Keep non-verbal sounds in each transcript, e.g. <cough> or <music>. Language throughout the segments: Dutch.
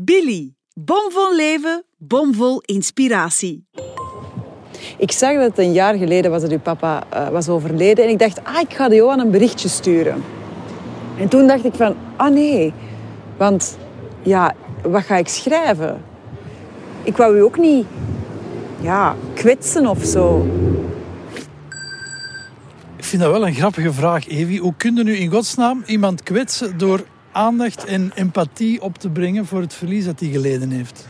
Billy, bomvol leven, bomvol inspiratie. Ik zag dat het een jaar geleden was dat uw papa uh, was overleden. En ik dacht, ah, ik ga Johan een berichtje sturen. En toen dacht ik van, ah nee. Want ja, wat ga ik schrijven? Ik wou u ook niet ja, kwetsen of zo. Ik vind dat wel een grappige vraag, Evi. Hoe kun je nu in godsnaam iemand kwetsen door aandacht en empathie op te brengen voor het verlies dat hij geleden heeft?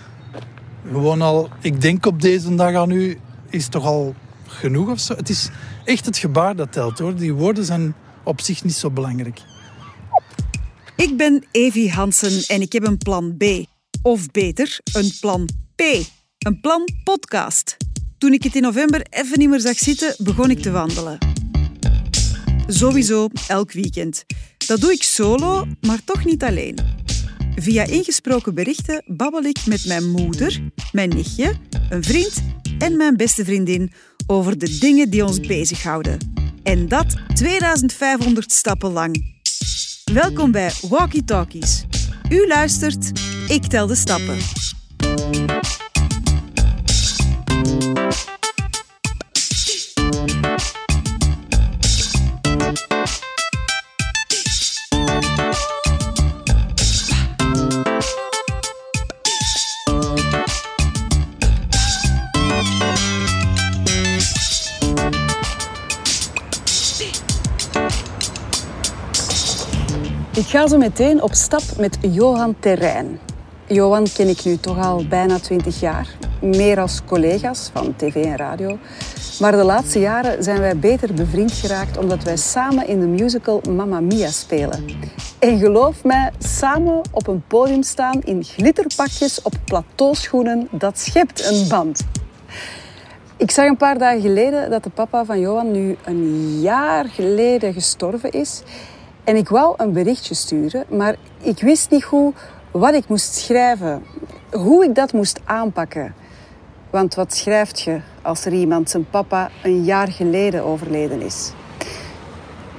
Gewoon al, ik denk op deze dag aan u, is toch al genoeg of zo? Het is echt het gebaar dat telt hoor. Die woorden zijn op zich niet zo belangrijk. Ik ben Evi Hansen en ik heb een plan B. Of beter, een plan P. Een plan podcast. Toen ik het in november even niet meer zag zitten, begon ik te wandelen. Sowieso elk weekend. Dat doe ik solo, maar toch niet alleen. Via ingesproken berichten babbel ik met mijn moeder, mijn nichtje, een vriend en mijn beste vriendin over de dingen die ons bezighouden. En dat 2500 stappen lang. Welkom bij Walkie Talkies. U luistert, ik tel de stappen. Ik ga zo meteen op stap met Johan Terrein. Johan ken ik nu toch al bijna 20 jaar. Meer als collega's van tv en radio. Maar de laatste jaren zijn wij beter bevriend geraakt omdat wij samen in de musical Mamma Mia spelen. En geloof mij, samen op een podium staan in glitterpakjes op plateauschoenen, dat schept een band. Ik zag een paar dagen geleden dat de papa van Johan nu een jaar geleden gestorven is. En ik wou een berichtje sturen, maar ik wist niet goed wat ik moest schrijven. Hoe ik dat moest aanpakken. Want wat schrijft je als er iemand zijn papa een jaar geleden overleden is?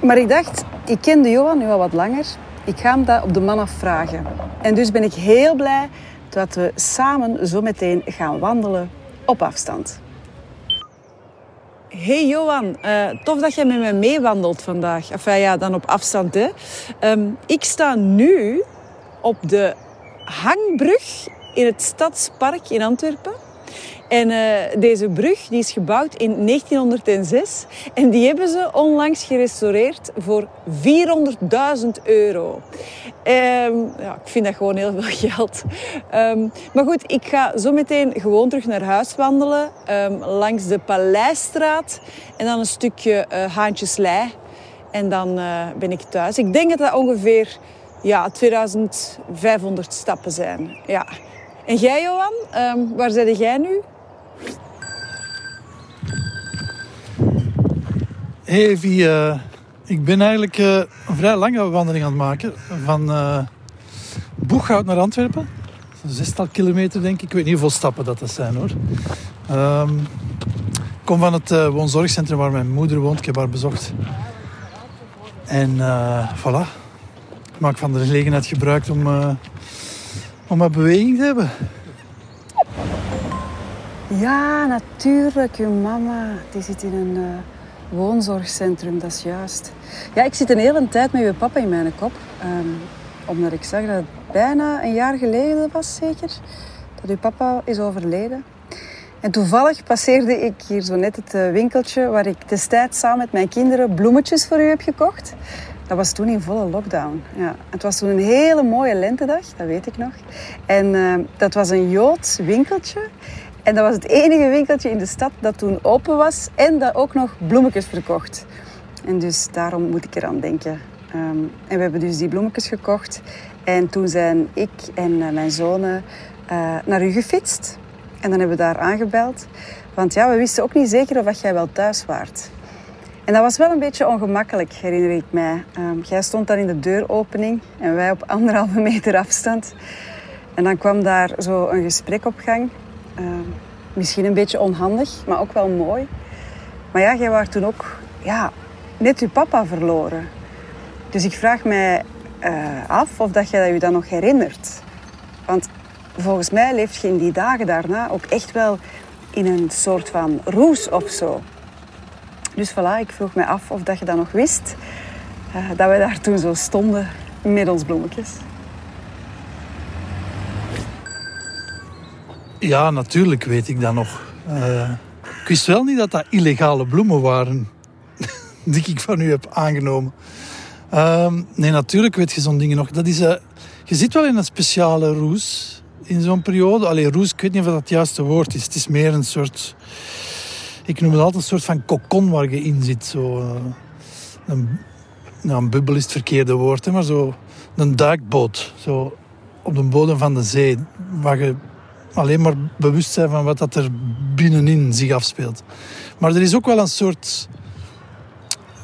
Maar ik dacht, ik kende Johan nu al wat langer. Ik ga hem dat op de man afvragen. En dus ben ik heel blij dat we samen zo meteen gaan wandelen op afstand. Hey Johan, uh, tof dat jij met mij meewandelt vandaag. Enfin ja, dan op afstand. Hè. Um, ik sta nu op de hangbrug in het Stadspark in Antwerpen. En uh, deze brug die is gebouwd in 1906 en die hebben ze onlangs gerestaureerd voor 400.000 euro. Um, ja, ik vind dat gewoon heel veel <laughs> geld. Um, maar goed, ik ga zo meteen gewoon terug naar huis wandelen langs de Paleisstraat en dan een stukje uh, Haantjeslei. En dan uh, ben ik thuis. Ik denk dat dat ongeveer ja, 2500 stappen zijn. Ja. En jij, Johan, waar zit jij nu? Hey Evie, uh, ik ben eigenlijk uh, een vrij lange wandeling aan het maken. Van uh, Boeghout naar Antwerpen. Een zestal kilometer denk ik. Ik weet niet hoeveel stappen dat, dat zijn hoor. Um, ik kom van het woonzorgcentrum waar mijn moeder woont. Ik heb haar bezocht. En voilà. Ik maak van de gelegenheid gebruik om, om wat beweging te hebben. Ja, natuurlijk. Uw mama. Die zit in een woonzorgcentrum, dat is juist. Ja, ik zit een hele tijd met uw papa in mijn kop. Um, omdat ik zag dat het bijna een jaar geleden was, zeker, dat uw papa is overleden. En toevallig passeerde ik hier zo net het eh, winkeltje waar ik destijds samen met mijn kinderen bloemetjes voor u heb gekocht. Dat was toen in volle lockdown. Ja. Het was toen een hele mooie lentedag, dat weet ik nog. En uh, dat was een Joods winkeltje. En dat was het enige winkeltje in de stad dat toen open was en dat ook nog bloemetjes verkocht. En dus daarom moet ik eraan denken. Um, en we hebben dus die bloemetjes gekocht. En toen zijn ik en uh, mijn zonen uh, naar u gefietst. En dan hebben we daar aangebeld. Want ja, we wisten ook niet zeker of jij wel thuis waart. En dat was wel een beetje ongemakkelijk, herinner ik mij. Um, jij stond dan in de deuropening en wij op anderhalve meter afstand. En dan kwam daar zo een gesprek op gang. Uh, misschien een beetje onhandig, maar ook wel mooi. Maar ja, jij was toen ook ja, net je papa verloren. Dus ik vraag mij uh, af of dat jij dat je dan nog herinnert. Want volgens mij leef je in die dagen daarna ook echt wel in een soort van roes of zo. Dus voilà, ik vroeg me af of dat je dat nog wist. Uh, dat we daar toen zo stonden met ons bloemetjes. Ja, natuurlijk weet ik dat nog. Uh, ik wist wel niet dat dat illegale bloemen waren. <laughs> die ik van u heb aangenomen. Uh, nee, natuurlijk weet je zo'n dingen nog. Dat is, uh, je zit wel in een speciale roes in zo'n periode. Alleen roes, ik weet niet of dat het juiste woord is. Het is meer een soort... Ik noem het altijd een soort van kokon waar je in zit. Zo, uh, een, nou, een bubbel is het verkeerde woord, hè, maar zo een duikboot. Zo op de bodem van de zee. Waar je alleen maar bewust zijn van wat dat er binnenin zich afspeelt. Maar er is ook wel een soort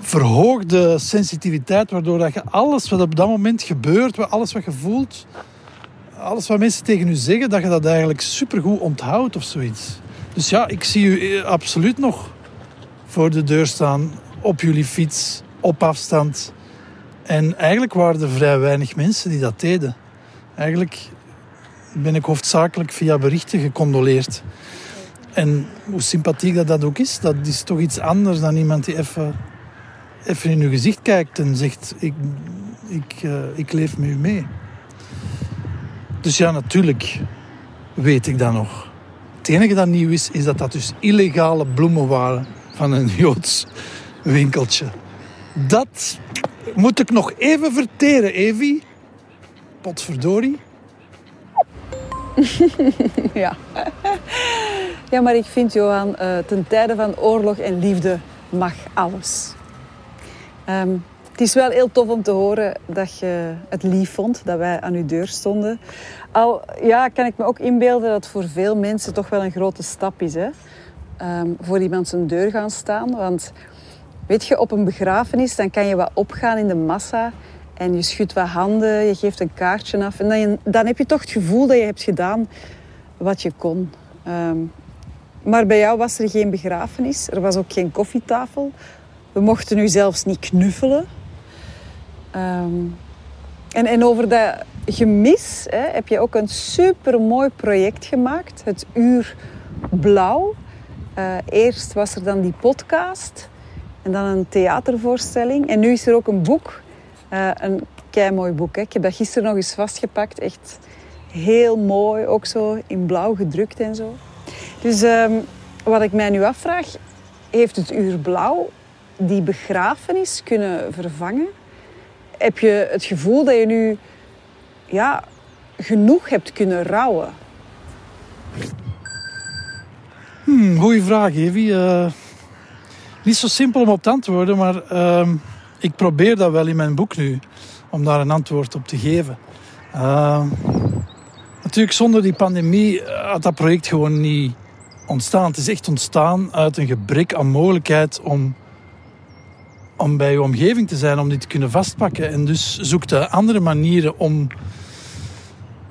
verhoogde sensitiviteit, waardoor dat je alles wat op dat moment gebeurt, alles wat je voelt, alles wat mensen tegen u zeggen, dat je dat eigenlijk supergoed onthoudt of zoiets. Dus ja, ik zie u absoluut nog voor de deur staan, op jullie fiets, op afstand. En eigenlijk waren er vrij weinig mensen die dat deden. Eigenlijk ben ik hoofdzakelijk via berichten gecondoleerd. En hoe sympathiek dat, dat ook is, dat is toch iets anders dan iemand die even, even in uw gezicht kijkt en zegt: Ik, ik, uh, ik leef met u mee. Dus ja, natuurlijk weet ik dat nog. Het enige dat nieuw is, is dat dat dus illegale bloemen waren van een Joods winkeltje. Dat moet ik nog even verteren, Evi. Potverdorie. <laughs> ja. ja, maar ik vind, Johan, uh, ten tijde van oorlog en liefde mag alles. Um, het is wel heel tof om te horen dat je het lief vond dat wij aan uw deur stonden. Al ja, kan ik me ook inbeelden dat voor veel mensen toch wel een grote stap is. Hè? Um, voor iemand zijn deur gaan staan. Want weet je, op een begrafenis dan kan je wat opgaan in de massa. En je schudt wat handen, je geeft een kaartje af. En dan, dan heb je toch het gevoel dat je hebt gedaan wat je kon. Um, maar bij jou was er geen begrafenis. Er was ook geen koffietafel. We mochten nu zelfs niet knuffelen. Um, en, en over dat gemis hè, heb je ook een supermooi project gemaakt. Het Uur Blauw. Uh, eerst was er dan die podcast. En dan een theatervoorstelling. En nu is er ook een boek uh, een kei mooi boek. Hè. Ik heb dat gisteren nog eens vastgepakt. Echt heel mooi, ook zo in blauw gedrukt en zo. Dus um, wat ik mij nu afvraag, heeft het uur blauw die begrafenis kunnen vervangen? Heb je het gevoel dat je nu ja, genoeg hebt kunnen rouwen? Hmm, goeie vraag, Evi. Uh, niet zo simpel om op te antwoorden, maar uh, ik probeer dat wel in mijn boek nu, om daar een antwoord op te geven. Uh, natuurlijk, zonder die pandemie had dat project gewoon niet ontstaan. Het is echt ontstaan uit een gebrek aan mogelijkheid om, om bij je omgeving te zijn, om die te kunnen vastpakken. En dus zoekte andere manieren om,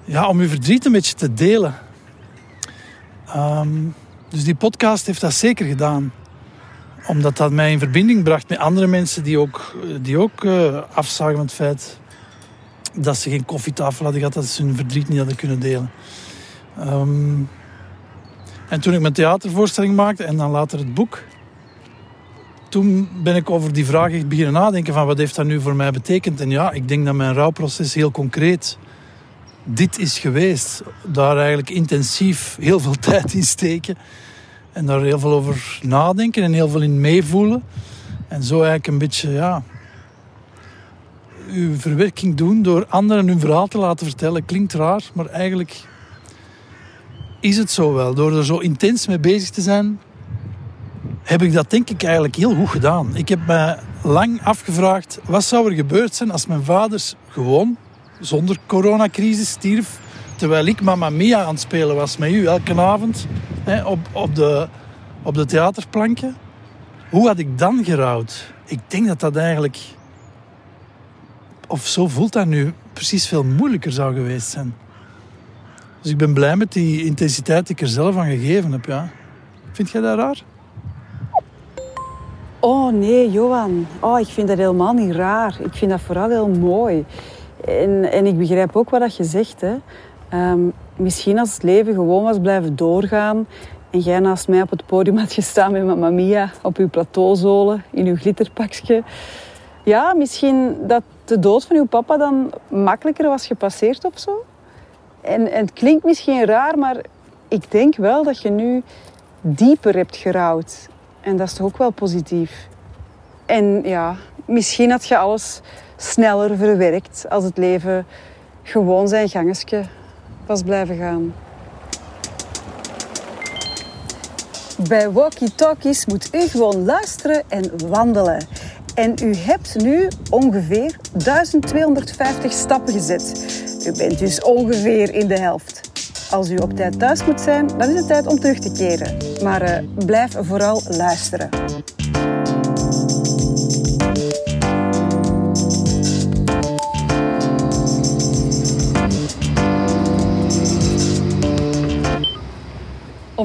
ja, om je verdriet een beetje te delen. Um, dus die podcast heeft dat zeker gedaan omdat dat mij in verbinding bracht met andere mensen die ook, die ook uh, afzagen van het feit dat ze geen koffietafel hadden gehad, dat ze hun verdriet niet hadden kunnen delen. Um, en toen ik mijn theatervoorstelling maakte en dan later het boek, toen ben ik over die vraag beginnen nadenken van wat heeft dat nu voor mij betekend. En ja, ik denk dat mijn rouwproces heel concreet dit is geweest. Daar eigenlijk intensief heel veel <laughs> tijd in steken. En daar heel veel over nadenken en heel veel in meevoelen. En zo eigenlijk een beetje, ja, uw verwerking doen door anderen hun verhaal te laten vertellen. Klinkt raar, maar eigenlijk is het zo wel. Door er zo intens mee bezig te zijn, heb ik dat denk ik eigenlijk heel goed gedaan. Ik heb me lang afgevraagd, wat zou er gebeurd zijn als mijn vaders gewoon, zonder coronacrisis, stierf terwijl ik Mamma Mia aan het spelen was met u elke avond op, op, de, op de theaterplanken. Hoe had ik dan gerouwd? Ik denk dat dat eigenlijk, of zo voelt dat nu, precies veel moeilijker zou geweest zijn. Dus ik ben blij met die intensiteit die ik er zelf aan gegeven heb. Ja. Vind jij dat raar? Oh nee, Johan. Oh, ik vind dat helemaal niet raar. Ik vind dat vooral heel mooi. En, en ik begrijp ook wat je zegt. Hè. Um, misschien als het leven gewoon was blijven doorgaan en jij naast mij op het podium had gestaan met Mamma Mia op uw plateauzolen in uw glitterpakje. Ja, misschien dat de dood van uw papa dan makkelijker was gepasseerd of zo. En, en het klinkt misschien raar, maar ik denk wel dat je nu dieper hebt gerouwd. En dat is toch ook wel positief. En ja, misschien had je alles sneller verwerkt als het leven gewoon zijn gangetje was blijven gaan. Bij Walkie Talkies moet u gewoon luisteren en wandelen. En u hebt nu ongeveer 1250 stappen gezet. U bent dus ongeveer in de helft. Als u op tijd thuis moet zijn, dan is het tijd om terug te keren. Maar uh, blijf vooral luisteren.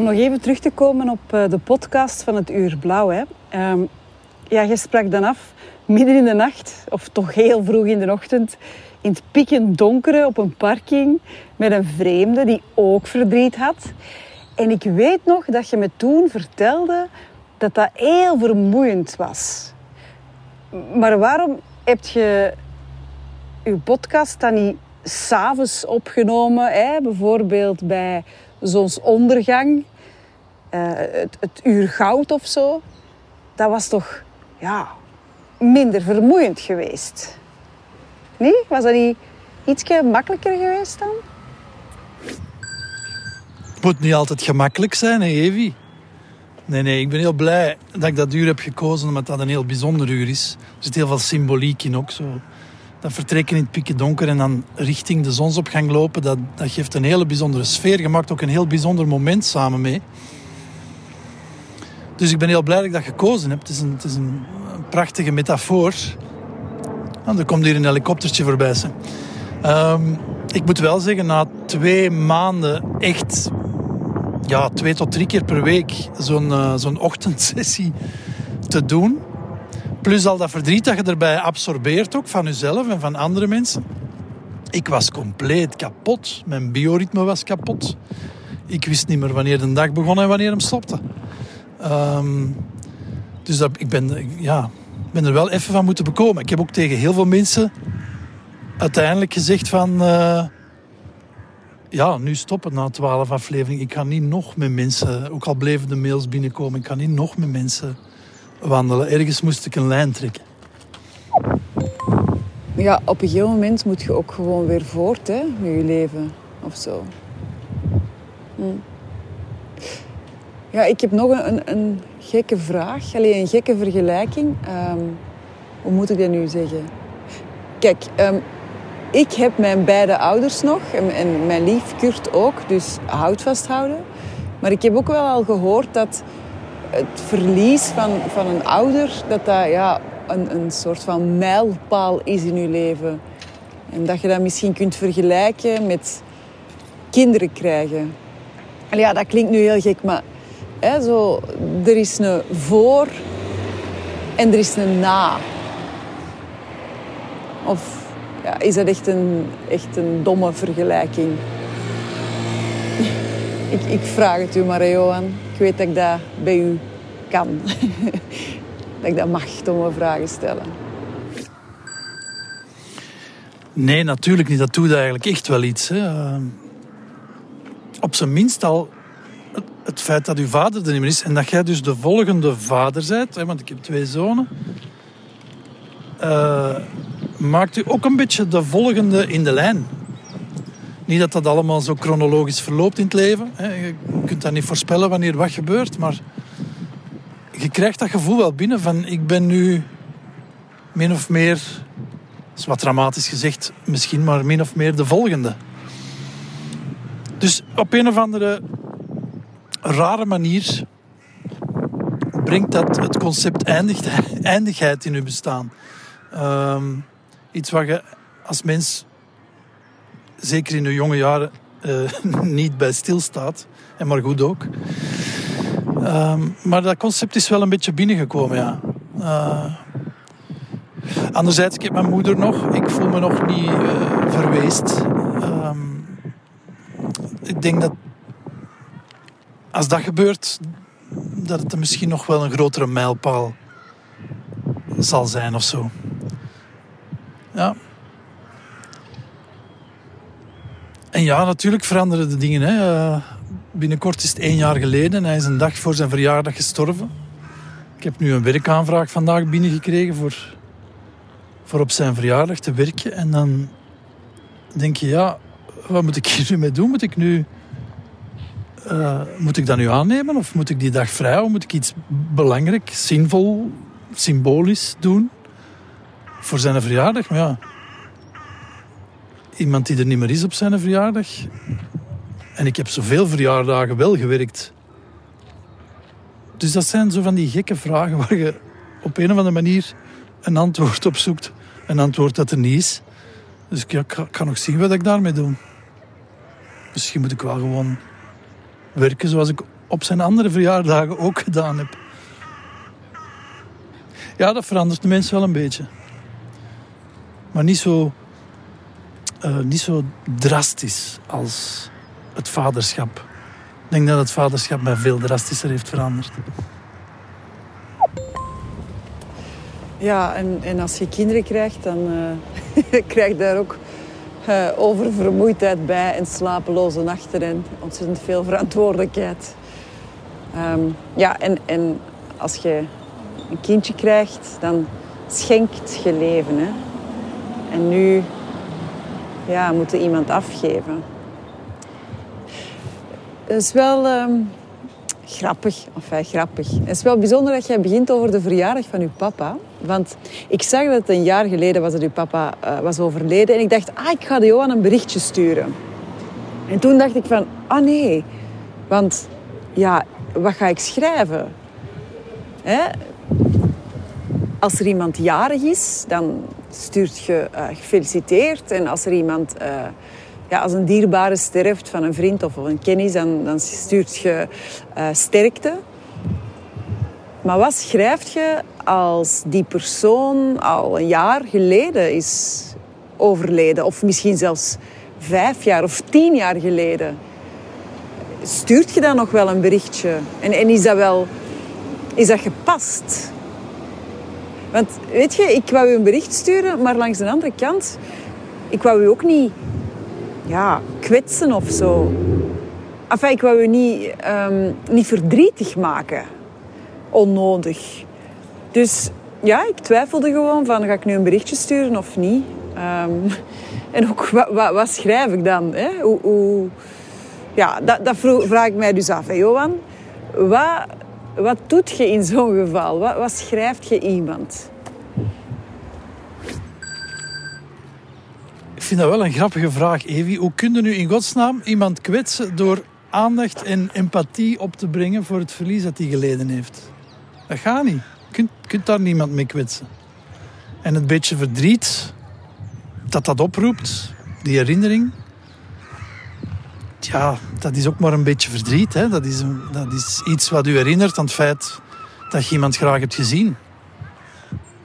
Om nog even terug te komen op eh, de podcast van het Uur Blauw. Hè. Um, ja, je sprak dan af midden in de nacht, of toch heel vroeg in de ochtend, in het pikken donkere op een parking met een vreemde die ook verdriet had. En ik weet nog dat je me toen vertelde dat dat heel vermoeiend was. Maar waarom heb je je podcast dan niet s'avonds opgenomen? Hè? Bijvoorbeeld bij zonsondergang, uh, het, het uur goud of zo. Dat was toch ja, minder vermoeiend geweest. Nee? Was dat niet iets makkelijker geweest dan? Het moet niet altijd gemakkelijk zijn, hè, Evi? Nee, nee, ik ben heel blij dat ik dat uur heb gekozen, omdat dat een heel bijzonder uur is. Er zit heel veel symboliek in ook. Zo. Dat vertrekken in het pikken donker en dan richting de zonsopgang lopen, dat, dat geeft een hele bijzondere sfeer. Je maakt ook een heel bijzonder moment samen mee. Dus ik ben heel blij dat ik dat gekozen heb. Het is een, het is een prachtige metafoor. En er komt hier een helikoptertje voorbij. Um, ik moet wel zeggen, na twee maanden echt ja, twee tot drie keer per week zo'n uh, zo'n ochtendsessie te doen. Plus al dat verdriet dat je erbij absorbeert ook van jezelf en van andere mensen. Ik was compleet kapot. Mijn bioritme was kapot. Ik wist niet meer wanneer de dag begon en wanneer hem stopte. Um, dus dat, ik ben, ja, ben er wel even van moeten bekomen. Ik heb ook tegen heel veel mensen uiteindelijk gezegd van... Uh, ja, nu stoppen na twaalf afleveringen. Ik ga niet nog met mensen, ook al bleven de mails binnenkomen, ik kan niet nog met mensen wandelen. Ergens moest ik een lijn trekken. Ja, op een gegeven moment moet je ook gewoon weer voort hè, met je leven of zo. Hm. Ja, ik heb nog een, een gekke vraag, alleen een gekke vergelijking. Um, hoe moet ik dat nu zeggen? Kijk, um, ik heb mijn beide ouders nog en, en mijn lief Kurt ook, dus houd vasthouden. Maar ik heb ook wel al gehoord dat het verlies van, van een ouder, dat dat ja, een, een soort van mijlpaal is in je leven. En dat je dat misschien kunt vergelijken met kinderen krijgen. Ja, dat klinkt nu heel gek, maar hè, zo, er is een voor en er is een na. Of ja, is dat echt een, echt een domme vergelijking? <laughs> ik, ik vraag het u maar, Johan. Weet dat ik dat bij u kan. <laughs> dat ik dat mag, domme vragen stellen. Nee, natuurlijk niet. Dat doet eigenlijk echt wel iets. Hè. Ehm, op zijn minst al het, feit dat uw vader er niet meer is en dat jij dus de volgende vader bent, hè, want ik heb twee zonen, uh, maakt u ook een beetje de volgende in de lijn. Niet dat dat allemaal zo chronologisch verloopt in het leven. Hè. Je kunt dat niet voorspellen wanneer wat gebeurt, maar je krijgt dat gevoel wel binnen van ik ben nu min of meer, is wat dramatisch gezegd, misschien maar min of meer de volgende. Dus op een of andere rare manier brengt dat het concept <laughs> eindigheid in je bestaan. Um, iets wat je als mens, zeker in je jonge jaren, uh, <laughs> niet bij stilstaat. En maar goed ook. Um, maar dat concept is wel een beetje binnengekomen, ja. Uh, anderzijds, ik heb mijn moeder nog. Ik voel me nog niet uh, verweest. Um, ik denk dat als dat gebeurt, dat het misschien nog wel een grotere mijlpaal zal zijn of zo. Ja. En ja, natuurlijk veranderen de dingen. Hè. Eh, binnenkort is het één jaar geleden. Hij is een dag voor zijn verjaardag gestorven. Ik heb nu een werkaanvraag vandaag binnengekregen voor, voor op zijn verjaardag te werken. En dan denk je, ja, wat moet ik hier nu mee doen? Moet ik nu... Uh, moet ik dat nu aannemen of moet ik die dag vrij houden? Moet ik iets belangrijk, zinvol, symbolisch doen voor zijn verjaardag? Maar ja, iemand die er niet meer is op zijn verjaardag. En ik heb zoveel verjaardagen wel gewerkt. Dus dat zijn zo van die gekke vragen waar je op een of andere manier een antwoord op zoekt. Een antwoord dat er niet is. Dus ik, ik kan nog zien wat ik daarmee doe. Misschien moet ik wel gewoon werken zoals ik op zijn andere verjaardagen ook gedaan heb. Ja, dat verandert de mensen wel een beetje. Maar niet zo, uh, niet zo drastisch als het vaderschap. Ik denk dat het vaderschap mij veel drastischer heeft veranderd. Ja, en, en als je kinderen krijgt, dan uh, <laughs> krijg je daar ook uh, oververmoeidheid bij en slapeloze nachten en ontzettend veel verantwoordelijkheid. Um, ja, en, en als je een kindje krijgt, dan schenkt je leven. Hè? En nu ja, moet je iemand afgeven. Het is wel um, grappig. Enfin, grappig. Het is wel bijzonder dat jij begint over de verjaardag van je papa. Want ik zag dat het een jaar geleden was dat uw papa uh, was overleden. En ik dacht, ah, ik ga de Johan een berichtje sturen. En toen dacht ik van, ah nee. Want ja, wat ga ik schrijven? Hè? Als er iemand jarig is, dan stuurt je uh, gefeliciteerd. En als er iemand... Uh, ja, als een dierbare sterft van een vriend of een kennis, dan, stuurt je uh, sterkte. Maar wat schrijf je als die persoon al een jaar geleden is overleden? Of misschien zelfs vijf jaar of tien jaar geleden? Stuurt je dan nog wel een berichtje? En, en is dat wel is dat gepast? Want weet je, ik wou u een bericht sturen, maar langs de andere kant, ik wou u ook niet ja, kwetsen of zo. Enfin, ik wou u niet, um, niet verdrietig maken. Onnodig. Dus ja, ik twijfelde gewoon van, ga ik nu een berichtje sturen of niet? Um, <laughs> en ook, wat, schrijf ik dan? Hè? Hoe, hoe... Ja, dat, dat vraag ik mij dus af. Hè, Johan, wat, wat doet je in zo'n geval? Wat, wat schrijft je iemand? Ik vind dat wel een grappige vraag, Evi. Hoe kun je nu in godsnaam iemand kwetsen door aandacht en empathie op te brengen voor het verlies dat hij geleden heeft? Dat gaat niet. Je kunt, kunt daar niemand mee kwetsen. En het beetje verdriet dat dat oproept, die herinnering, ja, dat is ook maar een beetje verdriet. Hè? Dat, is, dat is iets wat u herinnert aan het feit dat je iemand graag hebt gezien.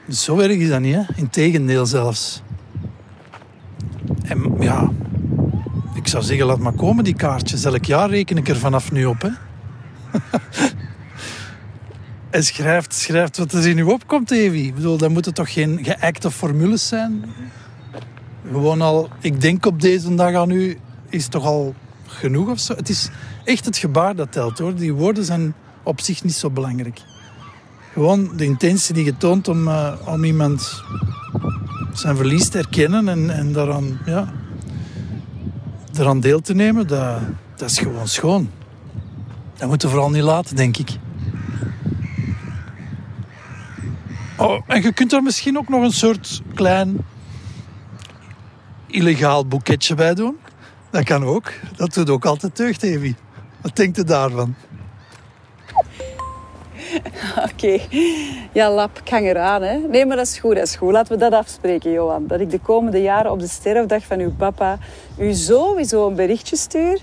Zo erg is dat niet, hè? Integendeel zelfs. En ja, ik zou zeggen, laat maar komen die kaartjes. Elk jaar reken ik er vanaf nu op, hè. <laughs> en schrijft, schrijft wat er in u opkomt, Evi. Ik bedoel, dat moeten toch geen geacte formules zijn? Gewoon al, ik denk op deze dag aan u, is toch al genoeg of zo. Het is echt het gebaar dat telt, hoor. Die woorden zijn op zich niet zo belangrijk. Gewoon de intentie die je toont om, uh, om iemand zijn verlies te erkennen en, en daaraan, ja, daaraan deel te nemen, dat, dat is gewoon schoon. Dat moeten we vooral niet laten, denk ik. Oh, en je kunt er misschien ook nog een soort klein illegaal boeketje bij doen. Dat kan ook. Dat doet ook altijd deugd, Evi. Wat denkt u daarvan? Oké. Ja, lap, ik hang eraan. Hè. Nee, maar dat is goed, dat is goed. Laten we dat afspreken, Johan. Dat ik de komende jaren op de sterfdag van uw papa u sowieso een berichtje stuur.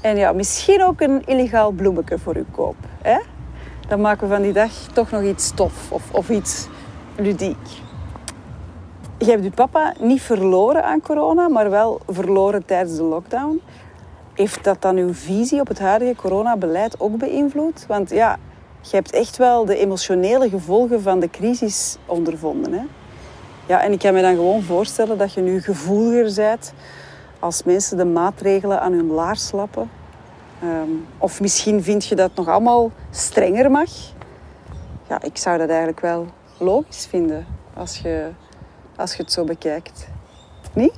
En ja, misschien ook een illegaal bloemetje voor u koop. Hè? Dan maken we van die dag toch nog iets tof of, of iets ludiek. Je hebt uw papa niet verloren aan corona, maar wel verloren tijdens de lockdown. heeft dat dan uw visie op het huidige coronabeleid ook beïnvloed? Want ja, je hebt echt wel de emotionele gevolgen van de crisis ondervonden. Hè? Ja, en ik kan me dan gewoon voorstellen dat je nu gevoeliger bent als mensen de maatregelen aan hun laars lappen. Ehm, of misschien vind je dat nog allemaal strenger mag. Ja, ik zou dat eigenlijk wel logisch vinden als je, als je het zo bekijkt. Niet?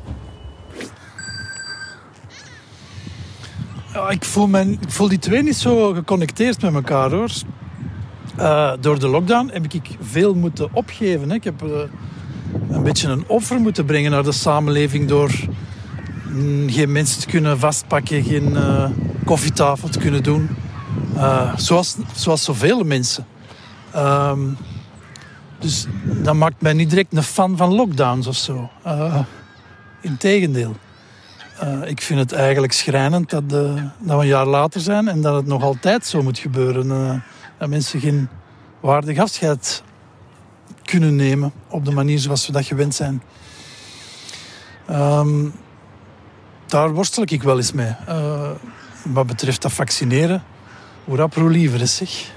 Ik, voel ik voel die twee niet zo geconnecteerd met elkaar hoor. Uh, door de lockdown heb ik veel moeten opgeven. Hè. Ik heb uh, een beetje een offer moeten brengen naar de samenleving door mm, geen mensen te kunnen vastpakken, geen uh, koffietafel te kunnen doen. zoals, zoals zoveel mensen. Ehm, dus dat maakt mij niet direct een fan van lockdowns of zo. Integendeel. Uh, ik vind het eigenlijk schrijnend dat, dat, we een jaar later zijn en dat het nog altijd zo moet gebeuren. Uh, dat mensen geen waardig afscheid kunnen nemen op de manier zoals we dat gewend zijn. Um, daar worstel ik wel eens mee. Uh, wat betreft dat vaccineren, hoe rap hoe liever is zich.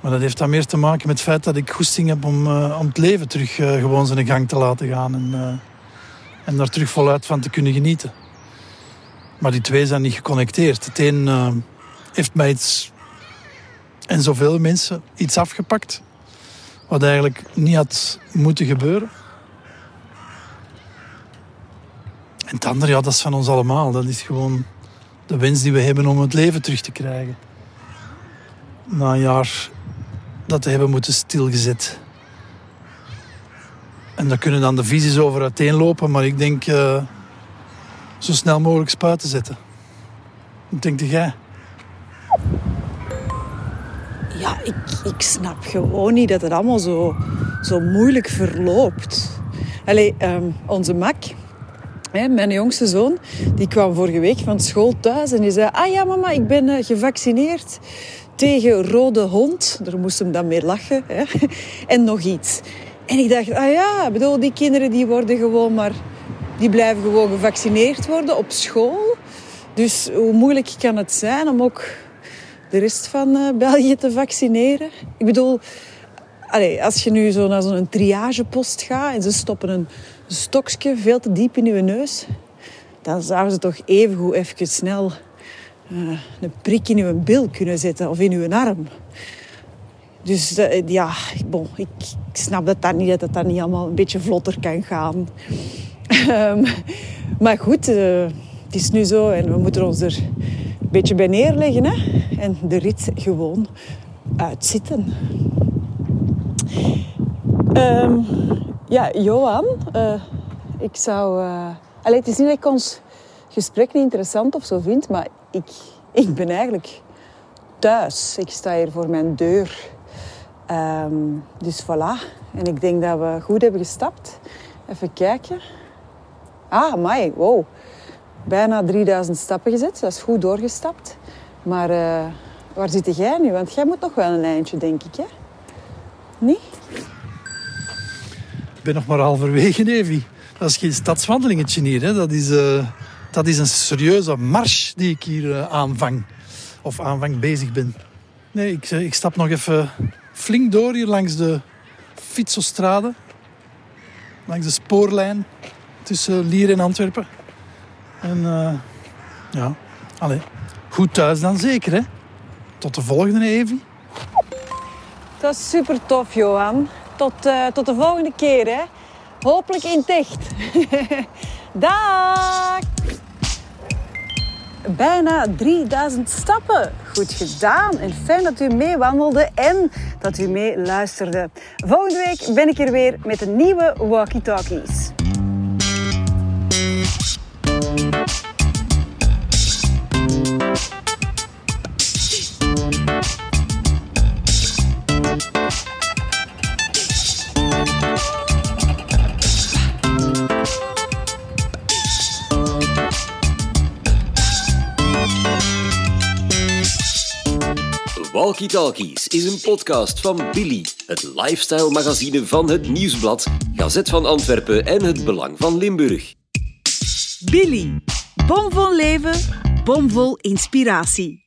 Maar dat heeft dan meer te maken met het feit dat ik goesting heb om, om het leven terug gewoon zijn gang te laten gaan. En, en daar terug voluit van te kunnen genieten. Maar die twee zijn niet geconnecteerd. Het een heeft mij iets, en zoveel mensen, iets afgepakt. Wat eigenlijk niet had moeten gebeuren. En het andere, ja, dat is van ons allemaal. Dat is gewoon de wens die we hebben om het leven terug te krijgen. Na een jaar dat we hebben moeten stilgezet. En daar kunnen dan de visies over uiteenlopen, maar ik denk uh, zo snel mogelijk spuiten zetten. Wat denkt jij? Ja, ik, ik snap gewoon niet dat het allemaal zo, zo moeilijk verloopt. Allee, um, onze Mac, hè, mijn jongste zoon, die kwam vorige week van school thuis en die zei... Ah ja, mama, ik ben uh, gevaccineerd tegen rode hond. Daar moest hem dan mee lachen. Hè. En nog iets. En ik dacht, ah ja, bedoel, die kinderen die worden gewoon maar... Die blijven gewoon gevaccineerd worden op school. Dus hoe moeilijk kan het zijn om ook de rest van uh, België te vaccineren? Ik bedoel, allez, als je nu zo naar zo'n triagepost gaat en ze stoppen een stokje veel te diep in je neus, dan zouden ze toch even goed even snel uh, een prik in je bil kunnen zetten of in je arm. Dus uh, ja, bon, ik, snap dat, dat niet, dat dat niet allemaal een beetje vlotter kan gaan. um, <laughs> maar goed, uh, het is nu zo en we moeten ons er een beetje bij neerleggen. Hè? En de rit gewoon uitzitten. Um, ja, Johan, ik zou... Allee, het is niet dat ik ons gesprek niet interessant of zo vind, maar ik, ik ben eigenlijk thuis. Ik sta hier voor mijn deur. Um, dus voilà. En ik denk dat we goed hebben gestapt. Even kijken. Ah, mai, wow. Bijna 3000 stappen gezet. Dat is goed doorgestapt. Maar uh, waar zit jij nu? Want jij moet nog wel een eindje, denk ik, hè? Niet? Ik ben nog maar halverwege, Evi. Dat is geen stadswandelingetje hier. Hè. Dat, is, uh, dat is een serieuze mars die ik hier uh, aanvang. Of aanvang bezig ben. Nee, ik, ik stap nog even flink door hier langs de fietsostrade. Langs de spoorlijn tussen Lier en Antwerpen. En uh, ja, goed thuis dan zeker, hè? Tot de volgende, Evi. Dat is super tof, Johan. Tot, tot de volgende keer, hè? Hopelijk in dicht. <laughs> Dag! Bijna 3000 stappen. Goed gedaan en fijn dat u meewandelde en dat u mee luisterde. Volgende week ben ik er weer met een nieuwe Walkie Talkies. Walkie is een podcast van Billy, het lifestyle magazine van het Nieuwsblad, Gazet van Antwerpen en het Belang van Limburg. Billy, bomvol leven, bomvol inspiratie.